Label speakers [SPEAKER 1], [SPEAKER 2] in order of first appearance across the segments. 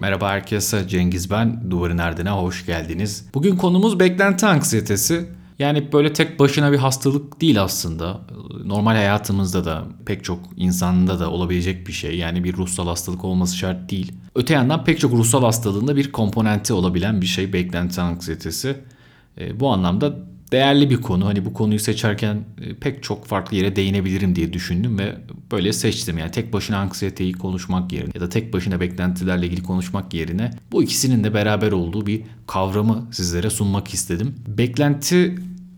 [SPEAKER 1] Merhaba herkese, Cengiz ben. Duvarın Erdine hoş geldiniz. Bugün konumuz beklenti anksiyetesi. Yani böyle tek başına bir hastalık değil aslında. Normal hayatımızda da pek çok insanda da olabilecek bir şey. Yani bir ruhsal hastalık olması şart değil. Öte yandan pek çok ruhsal hastalığında bir komponenti olabilen bir şey beklenti anksiyetesi. E, bu anlamda değerli bir konu. Hani bu konuyu seçerken e, pek çok farklı yere değinebilirim diye düşündüm ve böyle seçtim. Yani tek başına anksiyeteyi konuşmak yerine ya da tek başına beklentilerle ilgili konuşmak yerine bu ikisinin de beraber olduğu bir kavramı sizlere sunmak istedim. Beklenti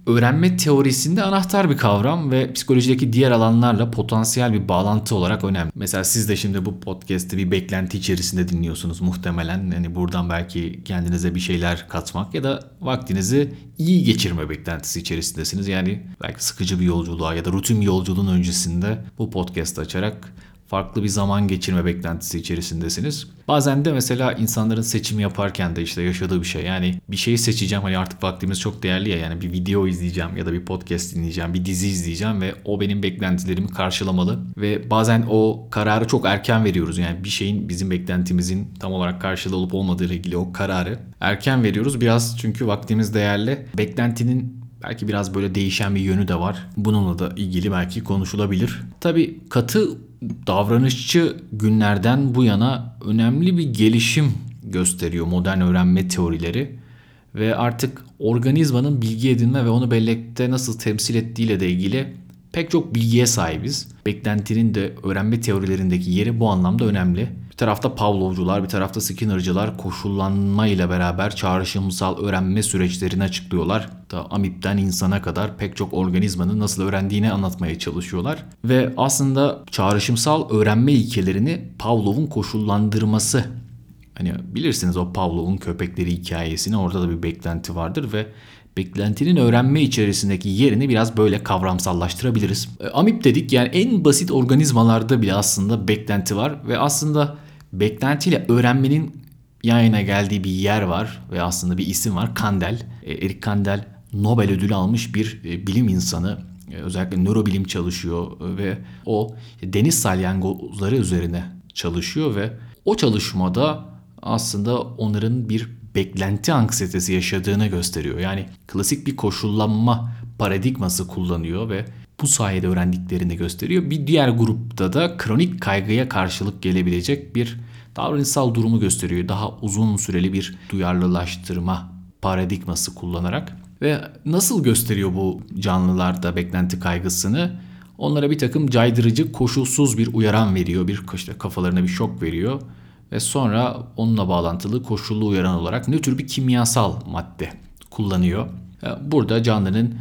[SPEAKER 1] öğrenme teorisinde anahtar bir kavram ve psikolojideki diğer alanlarla potansiyel bir bağlantı olarak önemli. Mesela siz de şimdi bu podcast'i bir beklenti içerisinde dinliyorsunuz muhtemelen. Hani buradan belki kendinize bir şeyler katmak ya da vaktinizi iyi geçirme beklentisi içerisindesiniz. Yani belki sıkıcı bir yolculuğa ya da rutin bir yolculuğun öncesinde bu podcast açarak farklı bir zaman geçirme beklentisi içerisindesiniz. Bazen de mesela insanların seçim yaparken de işte yaşadığı bir şey. Yani bir şeyi seçeceğim hani artık vaktimiz çok değerli ya yani bir video izleyeceğim ya da bir podcast dinleyeceğim, bir dizi izleyeceğim ve o benim beklentilerimi karşılamalı. Ve bazen o kararı çok erken veriyoruz. Yani bir şeyin bizim beklentimizin tam olarak karşılığı olup olmadığı ile ilgili o kararı erken veriyoruz. Biraz çünkü vaktimiz değerli. Beklentinin Belki biraz böyle değişen bir yönü de var. Bununla da ilgili belki konuşulabilir. Tabii katı davranışçı günlerden bu yana önemli bir gelişim gösteriyor modern öğrenme teorileri ve artık organizmanın bilgi edinme ve onu bellekte nasıl temsil ettiğiyle de ilgili pek çok bilgiye sahibiz. Beklentinin de öğrenme teorilerindeki yeri bu anlamda önemli. Tarafta Pavlovcular, bir tarafta Skinner'cılar koşullanma ile beraber çağrışımsal öğrenme süreçlerini açıklıyorlar. Da amipten insana kadar pek çok organizmanın nasıl öğrendiğini anlatmaya çalışıyorlar. Ve aslında çağrışımsal öğrenme ilkelerini Pavlov'un koşullandırması Hani bilirsiniz o Pavlov'un köpekleri hikayesini orada da bir beklenti vardır ve beklentinin öğrenme içerisindeki yerini biraz böyle kavramsallaştırabiliriz. E, amip dedik yani en basit organizmalarda bile aslında beklenti var ve aslında beklentiyle öğrenmenin yan yana geldiği bir yer var ve aslında bir isim var Kandel. E, Erik Kandel Nobel ödülü almış bir e, bilim insanı. Özellikle nörobilim çalışıyor ve o deniz salyangozları üzerine çalışıyor ve o çalışmada aslında onların bir beklenti anksiyetesi yaşadığını gösteriyor. Yani klasik bir koşullanma paradigması kullanıyor ve bu sayede öğrendiklerini gösteriyor. Bir diğer grupta da kronik kaygıya karşılık gelebilecek bir davranışsal durumu gösteriyor. Daha uzun süreli bir duyarlılaştırma paradigması kullanarak. Ve nasıl gösteriyor bu canlılarda beklenti kaygısını? Onlara bir takım caydırıcı, koşulsuz bir uyaran veriyor. Bir işte kafalarına bir şok veriyor ve sonra onunla bağlantılı koşullu uyaran olarak nötr bir kimyasal madde kullanıyor. Burada canlının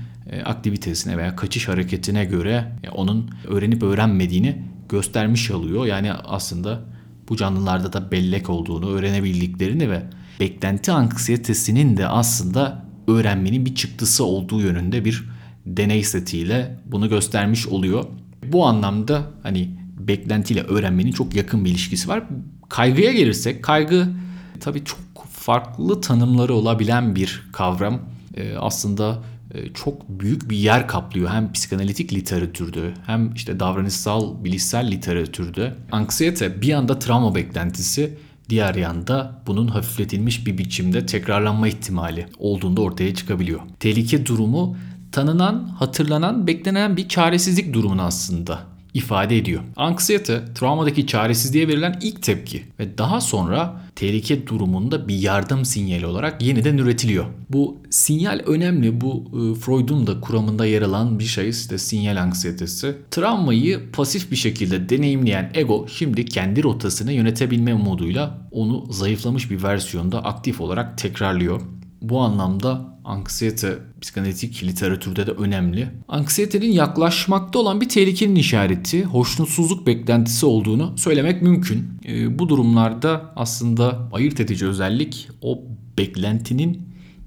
[SPEAKER 1] aktivitesine veya kaçış hareketine göre e, onun öğrenip öğrenmediğini göstermiş oluyor. Yani aslında bu canlılarda da bellek olduğunu, öğrenebildiklerini ve beklenti anksiyetesinin de aslında öğrenmenin bir çıktısı olduğu yönünde bir deney setiyle bunu göstermiş oluyor. Bu anlamda hani beklentiyle öğrenmenin çok yakın bir ilişkisi var. Kaygıya gelirsek kaygı tabii çok farklı tanımları olabilen bir kavram. Ee, aslında e, çok büyük bir yer kaplıyor hem psikanalitik literatürde hem işte davranışsal bilişsel literatürde. Anksiyete bir yanda travma beklentisi diğer yanda bunun hafifletilmiş bir biçimde tekrarlanma ihtimali olduğunda ortaya çıkabiliyor. Tehlike durumu tanınan, hatırlanan, beklenen bir çaresizlik durumunu aslında ifade ediyor. Anksiyete, travmadaki çaresizliğe verilen ilk tepki ve daha sonra tehlike durumunda bir yardım sinyali olarak yeniden üretiliyor. Bu sinyal önemli. Bu e, Freud'un da kuramında yer alan bir şey işte sinyal anksiyetesi. Travmayı pasif bir şekilde deneyimleyen ego şimdi kendi rotasını yönetebilme umuduyla onu zayıflamış bir versiyonda aktif olarak tekrarlıyor. Bu anlamda anksiyete psikanalitik literatürde de önemli. Anksiyetenin yaklaşmakta olan bir tehlikenin işareti, hoşnutsuzluk beklentisi olduğunu söylemek mümkün. E, bu durumlarda aslında ayırt edici özellik o beklentinin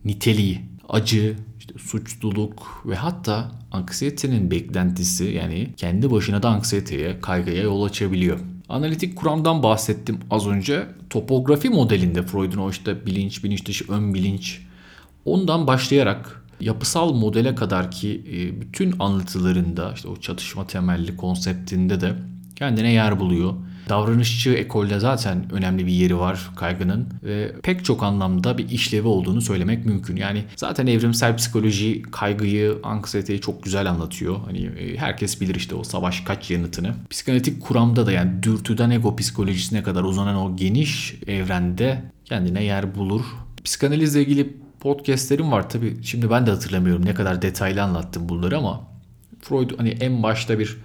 [SPEAKER 1] niteliği, acı, işte suçluluk ve hatta anksiyetenin beklentisi yani kendi başına da anksiyeteye, kaygıya yol açabiliyor. Analitik kuramdan bahsettim az önce. Topografi modelinde Freud'un o işte bilinç, bilinç dışı, ön bilinç Ondan başlayarak yapısal modele kadar ki e, bütün anlatılarında işte o çatışma temelli konseptinde de kendine yer buluyor. Davranışçı ekolde zaten önemli bir yeri var kaygının ve pek çok anlamda bir işlevi olduğunu söylemek mümkün. Yani zaten evrimsel psikoloji kaygıyı, anksiyeteyi çok güzel anlatıyor. Hani e, herkes bilir işte o savaş kaç yanıtını. Psikanalitik kuramda da yani dürtüden ego psikolojisine kadar uzanan o geniş evrende kendine yer bulur. Psikanalizle ilgili podcastlerim var tabi. Şimdi ben de hatırlamıyorum ne kadar detaylı anlattım bunları ama Freud hani en başta bir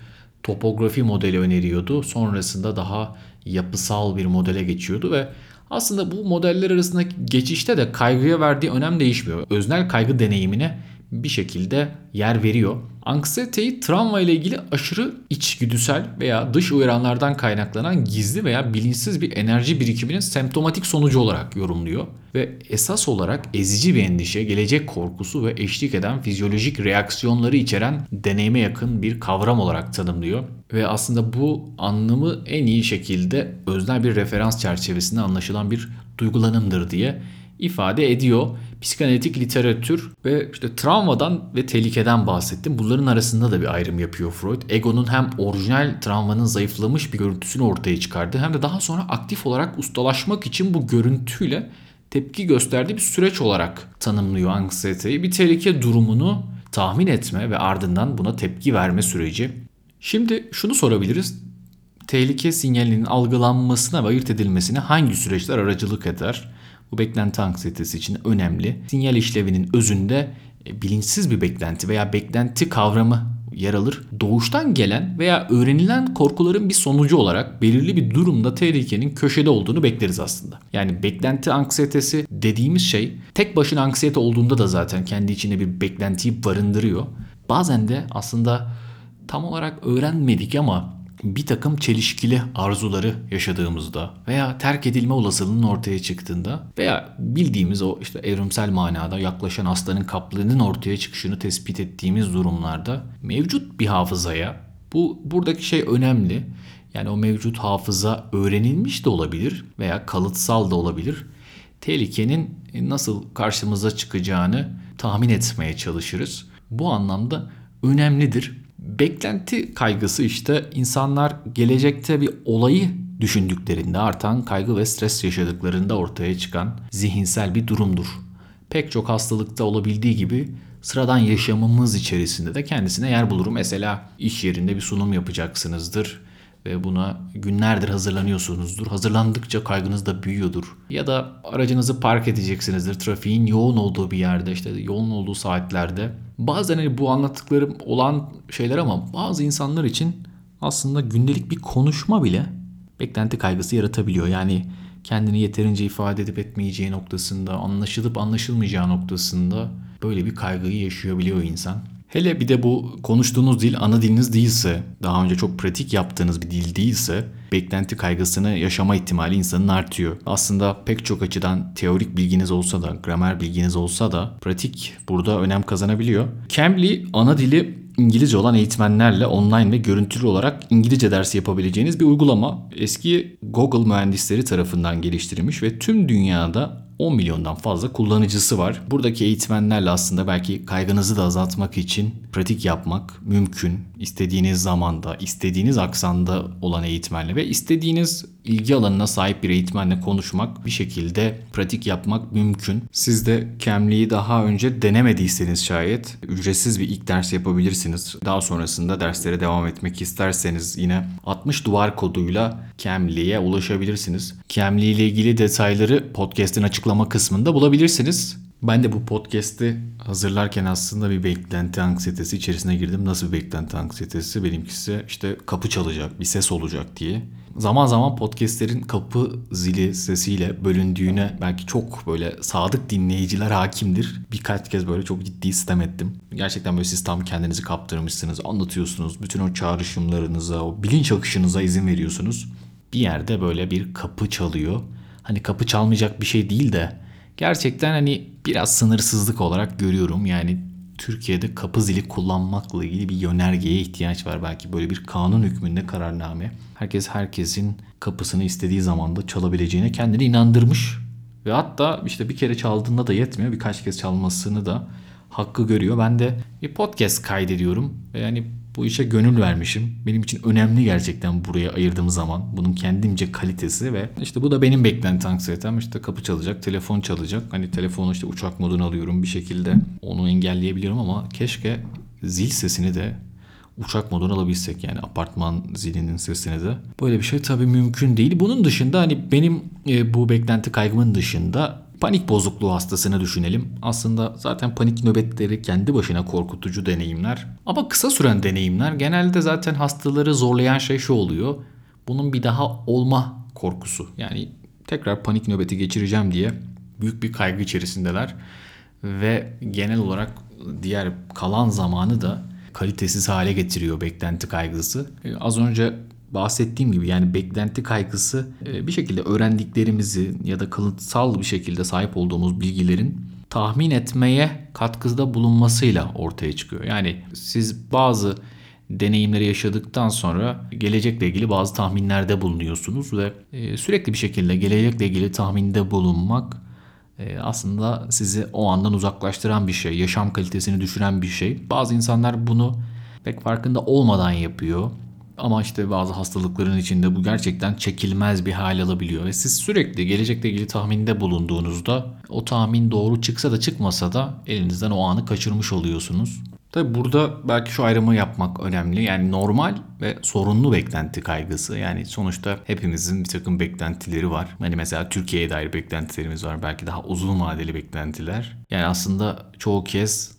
[SPEAKER 1] topografi modeli öneriyordu. Sonrasında daha yapısal bir modele geçiyordu ve aslında bu modeller arasındaki geçişte de kaygıya verdiği önem değişmiyor. Öznel kaygı deneyimine bir şekilde yer veriyor. Anksiyeteyi travma ile ilgili aşırı içgüdüsel veya dış uyaranlardan kaynaklanan gizli veya bilinçsiz bir enerji birikiminin semptomatik sonucu olarak yorumluyor ve esas olarak ezici bir endişe, gelecek korkusu ve eşlik eden fizyolojik reaksiyonları içeren deneyime yakın bir kavram olarak tanımlıyor. Ve aslında bu anlamı en iyi şekilde öznel bir referans çerçevesinde anlaşılan bir duygulanımdır diye ifade ediyor. Psikanalitik literatür ve işte travmadan ve tehlikeden bahsettim. Bunların arasında da bir ayrım yapıyor Freud. Egonun hem orijinal travmanın zayıflamış bir görüntüsünü ortaya çıkardı hem de daha sonra aktif olarak ustalaşmak için bu görüntüyle tepki gösterdiği bir süreç olarak tanımlıyor anksiyeteyi. Bir tehlike durumunu tahmin etme ve ardından buna tepki verme süreci. Şimdi şunu sorabiliriz. Tehlike sinyalinin algılanmasına ve ayırt edilmesine hangi süreçler aracılık eder? Bu beklenti anksiyetesi için önemli. Sinyal işlevinin özünde e, bilinçsiz bir beklenti veya beklenti kavramı yer alır. Doğuştan gelen veya öğrenilen korkuların bir sonucu olarak belirli bir durumda tehlikenin köşede olduğunu bekleriz aslında. Yani beklenti anksiyetesi dediğimiz şey tek başına anksiyete olduğunda da zaten kendi içinde bir beklentiyi barındırıyor. Bazen de aslında tam olarak öğrenmedik ama bir takım çelişkili arzuları yaşadığımızda veya terk edilme olasılığının ortaya çıktığında veya bildiğimiz o işte evrimsel manada yaklaşan aslanın kaplığının ortaya çıkışını tespit ettiğimiz durumlarda mevcut bir hafızaya bu buradaki şey önemli. Yani o mevcut hafıza öğrenilmiş de olabilir veya kalıtsal da olabilir. Tehlikenin nasıl karşımıza çıkacağını tahmin etmeye çalışırız. Bu anlamda önemlidir. Beklenti kaygısı işte insanlar gelecekte bir olayı düşündüklerinde artan kaygı ve stres yaşadıklarında ortaya çıkan zihinsel bir durumdur. Pek çok hastalıkta olabildiği gibi sıradan yaşamımız içerisinde de kendisine yer bulur. Mesela iş yerinde bir sunum yapacaksınızdır ve buna günlerdir hazırlanıyorsunuzdur. Hazırlandıkça kaygınız da büyüyordur. Ya da aracınızı park edeceksinizdir. Trafiğin yoğun olduğu bir yerde işte yoğun olduğu saatlerde. Bazen hani bu anlattıklarım olan şeyler ama bazı insanlar için aslında gündelik bir konuşma bile beklenti kaygısı yaratabiliyor. Yani kendini yeterince ifade edip etmeyeceği noktasında, anlaşılıp anlaşılmayacağı noktasında böyle bir kaygıyı yaşayabiliyor insan. Hele bir de bu konuştuğunuz dil ana diliniz değilse, daha önce çok pratik yaptığınız bir dil değilse beklenti kaygısını yaşama ihtimali insanın artıyor. Aslında pek çok açıdan teorik bilginiz olsa da, gramer bilginiz olsa da pratik burada önem kazanabiliyor. Cambly ana dili İngilizce olan eğitmenlerle online ve görüntülü olarak İngilizce dersi yapabileceğiniz bir uygulama. Eski Google mühendisleri tarafından geliştirilmiş ve tüm dünyada 10 milyondan fazla kullanıcısı var. Buradaki eğitmenlerle aslında belki kaygınızı da azaltmak için pratik yapmak mümkün. İstediğiniz zamanda, istediğiniz aksanda olan eğitmenle ve istediğiniz ilgi alanına sahip bir eğitmenle konuşmak, bir şekilde pratik yapmak mümkün. Siz de Cambly'i daha önce denemediyseniz şayet ücretsiz bir ilk ders yapabilirsiniz. Daha sonrasında derslere devam etmek isterseniz yine 60 duvar koduyla Cambly'e ulaşabilirsiniz. Cambly ile ilgili detayları podcast'in açıklama kısmında bulabilirsiniz. Ben de bu podcast'i hazırlarken aslında bir beklenti anksiyetesi içerisine girdim. Nasıl bir beklenti anksiyetesi? Benimkisi işte kapı çalacak, bir ses olacak diye. Zaman zaman podcastlerin kapı zili sesiyle bölündüğüne belki çok böyle sadık dinleyiciler hakimdir. Birkaç kez böyle çok ciddi sistem ettim. Gerçekten böyle siz tam kendinizi kaptırmışsınız, anlatıyorsunuz. Bütün o çağrışımlarınıza, o bilinç akışınıza izin veriyorsunuz. Bir yerde böyle bir kapı çalıyor. Hani kapı çalmayacak bir şey değil de gerçekten hani biraz sınırsızlık olarak görüyorum. Yani Türkiye'de kapı zili kullanmakla ilgili bir yönergeye ihtiyaç var. Belki böyle bir kanun hükmünde kararname. Herkes herkesin kapısını istediği zamanda çalabileceğine kendini inandırmış. Ve hatta işte bir kere çaldığında da yetmiyor. Birkaç kez çalmasını da hakkı görüyor. Ben de bir podcast kaydediyorum. Ve yani bu işe gönül vermişim. Benim için önemli gerçekten buraya ayırdığım zaman. Bunun kendimce kalitesi ve işte bu da benim beklenti anksiyetem. İşte kapı çalacak, telefon çalacak. Hani telefonu işte uçak moduna alıyorum bir şekilde. Onu engelleyebiliyorum ama keşke zil sesini de uçak moduna alabilsek yani apartman zilinin sesini de. Böyle bir şey tabii mümkün değil. Bunun dışında hani benim e, bu beklenti kaygımın dışında panik bozukluğu hastasını düşünelim. Aslında zaten panik nöbetleri kendi başına korkutucu deneyimler. Ama kısa süren deneyimler genelde zaten hastaları zorlayan şey şu oluyor. Bunun bir daha olma korkusu. Yani tekrar panik nöbeti geçireceğim diye büyük bir kaygı içerisindeler. Ve genel olarak diğer kalan zamanı da kalitesiz hale getiriyor beklenti kaygısı. Ee, az önce bahsettiğim gibi yani beklenti kaygısı e, bir şekilde öğrendiklerimizi ya da kalıtsal bir şekilde sahip olduğumuz bilgilerin tahmin etmeye katkıda bulunmasıyla ortaya çıkıyor. Yani siz bazı deneyimleri yaşadıktan sonra gelecekle ilgili bazı tahminlerde bulunuyorsunuz ve e, sürekli bir şekilde gelecekle ilgili tahminde bulunmak e, aslında sizi o andan uzaklaştıran bir şey, yaşam kalitesini düşüren bir şey. Bazı insanlar bunu pek farkında olmadan yapıyor. Ama işte bazı hastalıkların içinde bu gerçekten çekilmez bir hal alabiliyor. Ve siz sürekli gelecekle ilgili tahminde bulunduğunuzda o tahmin doğru çıksa da çıkmasa da elinizden o anı kaçırmış oluyorsunuz. Tabi burada belki şu ayrımı yapmak önemli. Yani normal ve sorunlu beklenti kaygısı. Yani sonuçta hepimizin bir takım beklentileri var. Hani mesela Türkiye'ye dair beklentilerimiz var. Belki daha uzun vadeli beklentiler. Yani aslında çoğu kez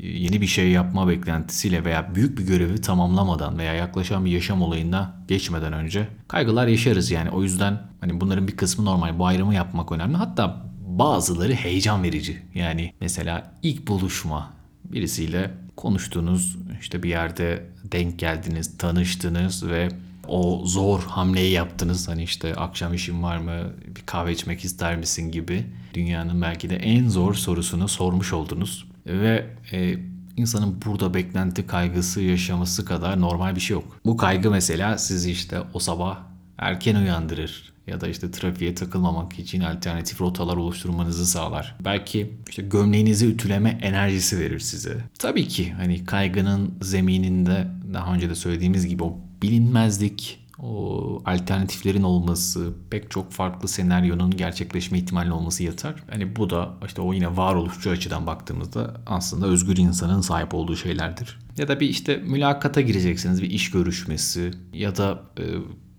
[SPEAKER 1] yeni bir şey yapma beklentisiyle veya büyük bir görevi tamamlamadan veya yaklaşan bir yaşam olayına geçmeden önce kaygılar yaşarız yani. O yüzden hani bunların bir kısmı normal. Bu ayrımı yapmak önemli. Hatta bazıları heyecan verici. Yani mesela ilk buluşma birisiyle konuştunuz, işte bir yerde denk geldiniz, tanıştınız ve o zor hamleyi yaptınız. Hani işte akşam işin var mı, bir kahve içmek ister misin gibi dünyanın belki de en zor sorusunu sormuş oldunuz. Ve e, insanın burada beklenti kaygısı yaşaması kadar normal bir şey yok. Bu kaygı mesela sizi işte o sabah erken uyandırır ya da işte trafiğe takılmamak için alternatif rotalar oluşturmanızı sağlar. Belki işte gömleğinizi ütüleme enerjisi verir size. Tabii ki hani kaygının zemininde daha önce de söylediğimiz gibi o bilinmezlik, o alternatiflerin olması, pek çok farklı senaryonun gerçekleşme ihtimali olması yatar. Hani bu da işte o yine varoluşçu açıdan baktığımızda aslında özgür insanın sahip olduğu şeylerdir. Ya da bir işte mülakata gireceksiniz bir iş görüşmesi ya da e,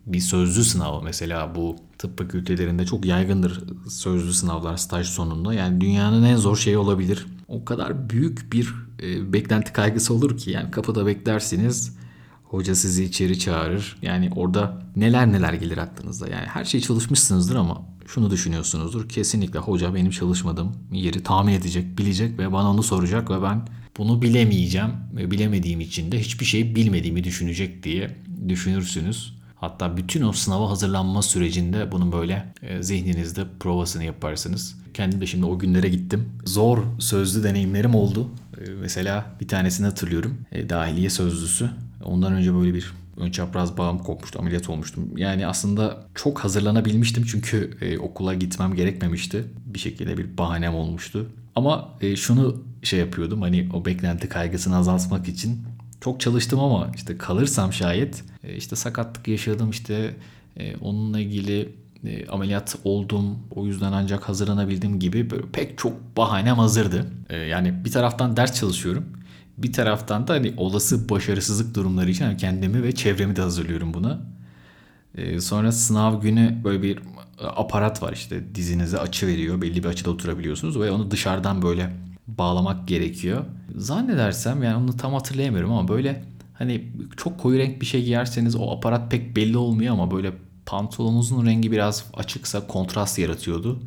[SPEAKER 1] bir sözlü sınav mesela bu tıp fakültelerinde çok yaygındır sözlü sınavlar staj sonunda. Yani dünyanın en zor şeyi olabilir. O kadar büyük bir e, beklenti kaygısı olur ki yani kapıda beklersiniz hoca sizi içeri çağırır. Yani orada neler neler gelir aklınıza. Yani her şey çalışmışsınızdır ama şunu düşünüyorsunuzdur. Kesinlikle hoca benim çalışmadığım yeri tahmin edecek, bilecek ve bana onu soracak ve ben bunu bilemeyeceğim ve bilemediğim için de hiçbir şey bilmediğimi düşünecek diye düşünürsünüz. Hatta bütün o sınava hazırlanma sürecinde bunun böyle e, zihninizde provasını yaparsınız. Kendim de şimdi o günlere gittim. Zor sözlü deneyimlerim oldu. E, mesela bir tanesini hatırlıyorum. E, dahiliye sözlüsü. Ondan önce böyle bir ön çapraz bağım kopmuştu, ameliyat olmuştum. Yani aslında çok hazırlanabilmiştim çünkü e, okula gitmem gerekmemişti. Bir şekilde bir bahanem olmuştu. Ama e, şunu şey yapıyordum hani o beklenti kaygısını azaltmak için çok çalıştım ama işte kalırsam şayet e, işte sakatlık yaşadım işte e, onunla ilgili e, ameliyat oldum o yüzden ancak hazırlanabildim gibi böyle pek çok bahanem hazırdı. Yani bir taraftan ders çalışıyorum. Bir taraftan da hani olası başarısızlık durumları için hani kendimi ve çevremi de hazırlıyorum buna. Sonra sınav günü böyle bir aparat var işte dizinize açı veriyor. Belli bir açıda oturabiliyorsunuz ve onu dışarıdan böyle bağlamak gerekiyor. Zannedersem yani onu tam hatırlayamıyorum ama böyle hani çok koyu renk bir şey giyerseniz o aparat pek belli olmuyor ama böyle pantolonunuzun rengi biraz açıksa kontrast yaratıyordu.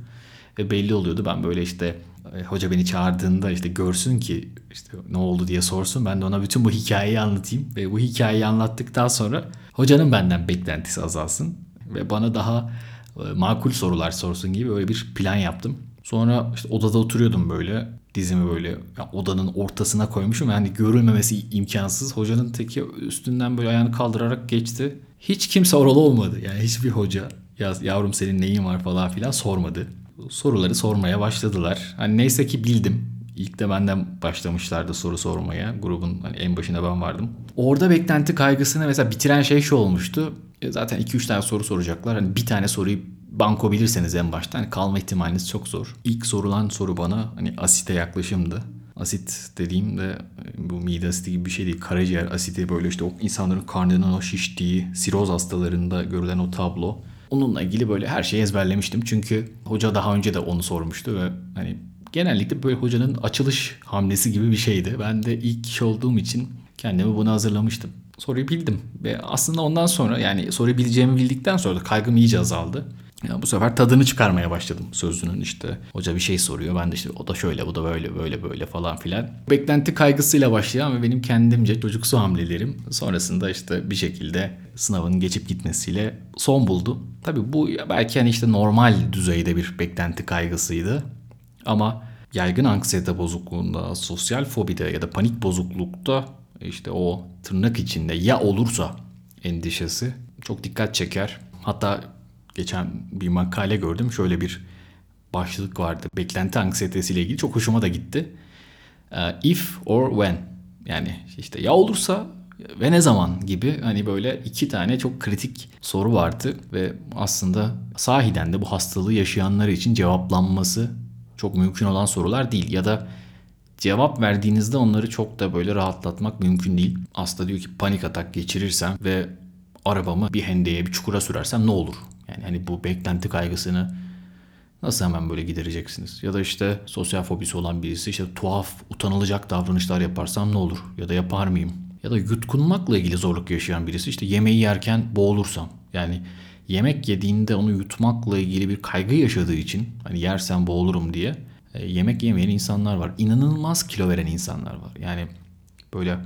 [SPEAKER 1] Ve belli oluyordu. Ben böyle işte e, hoca beni çağırdığında işte görsün ki işte ne oldu diye sorsun. Ben de ona bütün bu hikayeyi anlatayım. Ve bu hikayeyi anlattıktan sonra hocanın benden beklentisi azalsın. Ve bana daha e, makul sorular sorsun gibi böyle bir plan yaptım. Sonra işte odada oturuyordum böyle dizimi böyle ya odanın ortasına koymuşum. Yani görülmemesi imkansız. Hocanın teki üstünden böyle ayağını kaldırarak geçti. Hiç kimse oralı olmadı. Yani hiçbir hoca ya yavrum senin neyin var falan filan sormadı. Soruları sormaya başladılar. Hani neyse ki bildim. İlk de benden başlamışlardı soru sormaya. Grubun hani en başına ben vardım. Orada beklenti kaygısını mesela bitiren şey şu olmuştu. E zaten 2-3 tane soru soracaklar. Hani bir tane soruyu banko bilirseniz en baştan hani kalma ihtimaliniz çok zor. İlk sorulan soru bana hani asite yaklaşımdı. Asit dediğim bu mide asiti gibi bir şey değil. Karaciğer asiti böyle işte o insanların karnının o şiştiği siroz hastalarında görülen o tablo. Onunla ilgili böyle her şeyi ezberlemiştim. Çünkü hoca daha önce de onu sormuştu ve hani genellikle böyle hocanın açılış hamlesi gibi bir şeydi. Ben de ilk kişi olduğum için kendimi buna hazırlamıştım. Soruyu bildim ve aslında ondan sonra yani soruyu bileceğimi bildikten sonra da kaygım iyice azaldı. Ya bu sefer tadını çıkarmaya başladım sözünün işte. Hoca bir şey soruyor. Ben de işte o da şöyle bu da böyle böyle böyle falan filan. Beklenti kaygısıyla başlayan ve benim kendimce çocuksu hamlelerim sonrasında işte bir şekilde sınavın geçip gitmesiyle son buldu. Tabii bu belki hani işte normal düzeyde bir beklenti kaygısıydı. Ama yaygın anksiyete bozukluğunda, sosyal fobide ya da panik bozuklukta işte o tırnak içinde ya olursa endişesi çok dikkat çeker. Hatta geçen bir makale gördüm. Şöyle bir başlık vardı. Beklenti anksiyetesiyle ilgili çok hoşuma da gitti. Uh, if or when yani işte ya olursa ve ne zaman gibi hani böyle iki tane çok kritik soru vardı ve aslında sahiden de bu hastalığı yaşayanlar için cevaplanması çok mümkün olan sorular değil ya da cevap verdiğinizde onları çok da böyle rahatlatmak mümkün değil. Hasta diyor ki panik atak geçirirsem ve arabamı bir hendeye bir çukura sürersem ne olur? Yani hani bu beklenti kaygısını nasıl hemen böyle gidereceksiniz? Ya da işte sosyal fobisi olan birisi işte tuhaf, utanılacak davranışlar yaparsam ne olur? Ya da yapar mıyım? Ya da yutkunmakla ilgili zorluk yaşayan birisi işte yemeği yerken boğulursam. Yani yemek yediğinde onu yutmakla ilgili bir kaygı yaşadığı için hani yersem boğulurum diye e, yemek yemeyen insanlar var. İnanılmaz kilo veren insanlar var. Yani böyle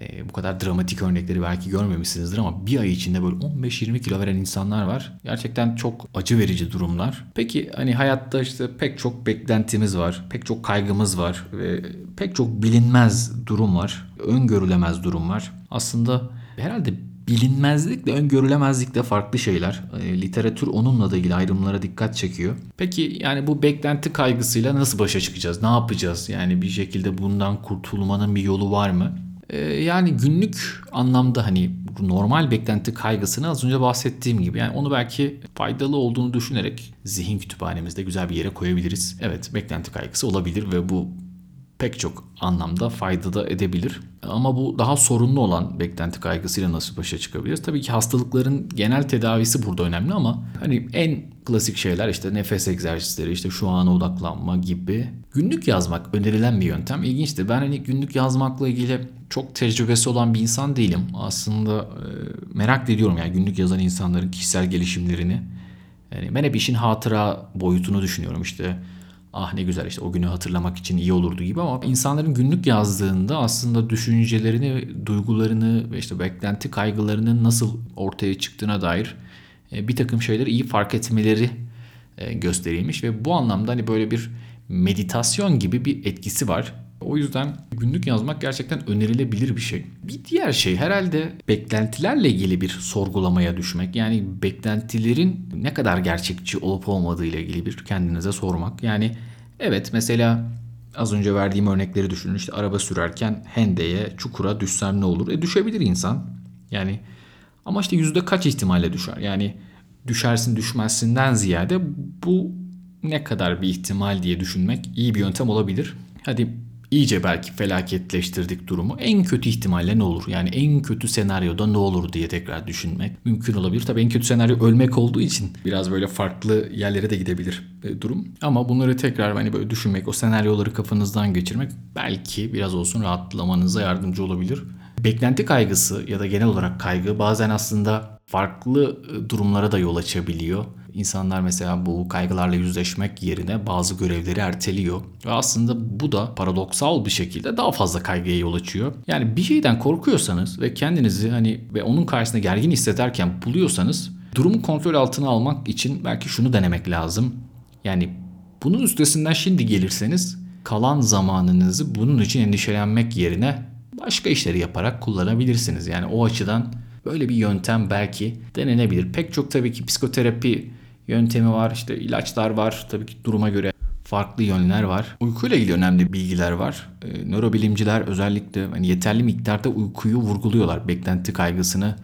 [SPEAKER 1] e, bu kadar dramatik örnekleri belki görmemişsinizdir ama bir ay içinde böyle 15-20 kilo veren insanlar var. Gerçekten çok acı verici durumlar. Peki hani hayatta işte pek çok beklentimiz var, pek çok kaygımız var ve pek çok bilinmez durum var, öngörülemez durum var. Aslında herhalde bilinmezlikle öngörülemezlik de farklı şeyler. E, literatür onunla da ilgili ayrımlara dikkat çekiyor. Peki yani bu beklenti kaygısıyla nasıl başa çıkacağız? Ne yapacağız? Yani bir şekilde bundan kurtulmanın bir yolu var mı? Ee, yani günlük anlamda hani normal beklenti kaygısını az önce bahsettiğim gibi yani onu belki faydalı olduğunu düşünerek zihin kütüphanemizde güzel bir yere koyabiliriz. Evet beklenti kaygısı olabilir ve bu pek çok anlamda fayda da edebilir. Ama bu daha sorunlu olan beklenti kaygısıyla nasıl başa çıkabiliriz? Tabii ki hastalıkların genel tedavisi burada önemli ama hani en klasik şeyler işte nefes egzersizleri, işte şu ana odaklanma gibi. Günlük yazmak önerilen bir yöntem. İlginçtir. Ben hani günlük yazmakla ilgili çok tecrübesi olan bir insan değilim. Aslında e, merak ediyorum yani günlük yazan insanların kişisel gelişimlerini. Yani ben hep işin hatıra boyutunu düşünüyorum işte ah ne güzel işte o günü hatırlamak için iyi olurdu gibi ama insanların günlük yazdığında aslında düşüncelerini, duygularını ve işte beklenti kaygılarının nasıl ortaya çıktığına dair e, bir takım şeyleri iyi fark etmeleri e, gösterilmiş ve bu anlamda hani böyle bir meditasyon gibi bir etkisi var. O yüzden günlük yazmak gerçekten önerilebilir bir şey. Bir diğer şey herhalde beklentilerle ilgili bir sorgulamaya düşmek. Yani beklentilerin ne kadar gerçekçi olup olmadığı ile ilgili bir kendinize sormak. Yani evet mesela az önce verdiğim örnekleri düşünün. İşte araba sürerken hendeye, çukura düşsem ne olur? E düşebilir insan. Yani ama işte yüzde kaç ihtimalle düşer? Yani düşersin düşmezsinden ziyade bu ne kadar bir ihtimal diye düşünmek iyi bir yöntem olabilir. Hadi iyice belki felaketleştirdik durumu. En kötü ihtimalle ne olur? Yani en kötü senaryoda ne olur diye tekrar düşünmek mümkün olabilir. Tabii en kötü senaryo ölmek olduğu için biraz böyle farklı yerlere de gidebilir e, durum. Ama bunları tekrar hani böyle düşünmek, o senaryoları kafanızdan geçirmek belki biraz olsun rahatlamanıza yardımcı olabilir. Beklenti kaygısı ya da genel olarak kaygı bazen aslında farklı e, durumlara da yol açabiliyor. İnsanlar mesela bu kaygılarla yüzleşmek yerine bazı görevleri erteliyor. Ve aslında bu da paradoksal bir şekilde daha fazla kaygıya yol açıyor. Yani bir şeyden korkuyorsanız ve kendinizi hani ve onun karşısında gergin hissederken buluyorsanız durumu kontrol altına almak için belki şunu denemek lazım. Yani bunun üstesinden şimdi gelirseniz kalan zamanınızı bunun için endişelenmek yerine başka işleri yaparak kullanabilirsiniz. Yani o açıdan böyle bir yöntem belki denenebilir. Pek çok tabii ki psikoterapi yöntemi var. işte ilaçlar var tabii ki duruma göre farklı yönler var. Uykuyla ilgili önemli bilgiler var. E, nörobilimciler özellikle hani yeterli miktarda uykuyu vurguluyorlar. Beklenti kaygısını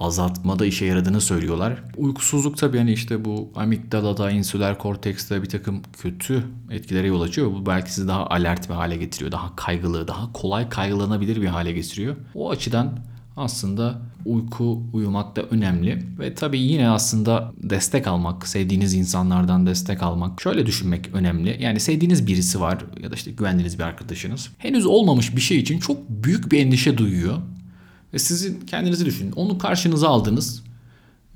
[SPEAKER 1] azaltmada işe yaradığını söylüyorlar. Uykusuzluk tabii hani işte bu amigdalada, insüler kortekste bir takım kötü etkilere yol açıyor. Bu belki sizi daha alert bir hale getiriyor. Daha kaygılı, daha kolay kaygılanabilir bir hale getiriyor. O açıdan aslında uyku uyumak da önemli ve tabii yine aslında destek almak, sevdiğiniz insanlardan destek almak, şöyle düşünmek önemli. Yani sevdiğiniz birisi var ya da işte güvendiğiniz bir arkadaşınız. Henüz olmamış bir şey için çok büyük bir endişe duyuyor. Ve sizin kendinizi düşünün. Onu karşınıza aldınız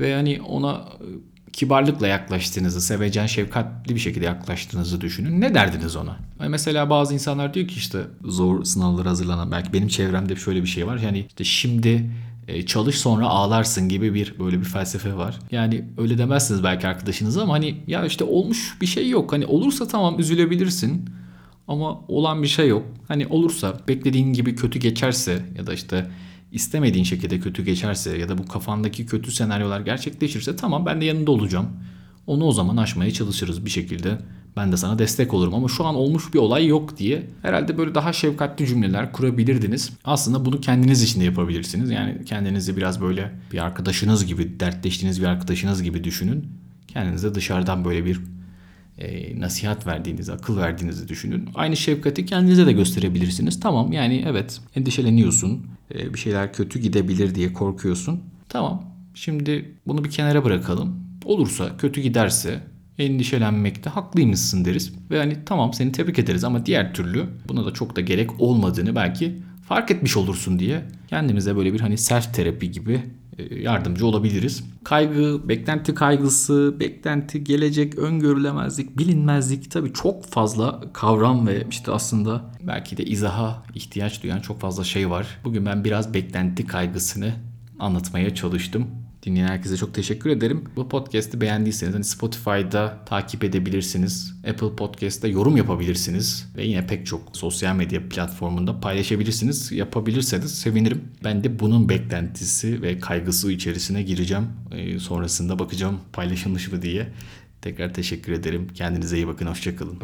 [SPEAKER 1] ve hani ona e, kibarlıkla yaklaştığınızı, sevecen, şefkatli bir şekilde yaklaştığınızı düşünün. Ne derdiniz ona? Mesela bazı insanlar diyor ki işte zor sınavlara hazırlanan belki benim çevremde şöyle bir şey var. Yani işte şimdi e, çalış sonra ağlarsın gibi bir böyle bir felsefe var. Yani öyle demezsiniz belki arkadaşınıza ama hani ya işte olmuş bir şey yok. Hani olursa tamam üzülebilirsin. Ama olan bir şey yok. Hani olursa beklediğin gibi kötü geçerse ya da işte istemediğin şekilde kötü geçerse ya da bu kafandaki kötü senaryolar gerçekleşirse tamam ben de yanında olacağım. Onu o zaman aşmaya çalışırız bir şekilde. Ben de sana destek olurum ama şu an olmuş bir olay yok diye herhalde böyle daha şefkatli cümleler kurabilirdiniz. Aslında bunu kendiniz için de yapabilirsiniz. Yani kendinizi biraz böyle bir arkadaşınız gibi, dertleştiğiniz bir arkadaşınız gibi düşünün. Kendinize dışarıdan böyle bir e, nasihat verdiğinizi, akıl verdiğinizi düşünün. Aynı şefkati kendinize de gösterebilirsiniz. Tamam yani evet endişeleniyorsun. E, bir şeyler kötü gidebilir diye korkuyorsun. Tamam şimdi bunu bir kenara bırakalım. Olursa kötü giderse endişelenmekte haklıymışsın deriz. Ve hani tamam seni tebrik ederiz ama diğer türlü buna da çok da gerek olmadığını belki fark etmiş olursun diye kendimize böyle bir hani self terapi gibi e, yardımcı olabiliriz. Kaygı, beklenti kaygısı, beklenti, gelecek, öngörülemezlik, bilinmezlik tabii çok fazla kavram ve işte aslında belki de izaha ihtiyaç duyan çok fazla şey var. Bugün ben biraz beklenti kaygısını anlatmaya çalıştım. Dinleyen herkese çok teşekkür ederim. Bu podcast'i beğendiyseniz hani Spotify'da takip edebilirsiniz. Apple Podcast'ta yorum yapabilirsiniz. Ve yine pek çok sosyal medya platformunda paylaşabilirsiniz. Yapabilirseniz sevinirim. Ben de bunun beklentisi ve kaygısı içerisine gireceğim. Ee, sonrasında bakacağım paylaşılmış mı diye. Tekrar teşekkür ederim. Kendinize iyi bakın. Hoşçakalın.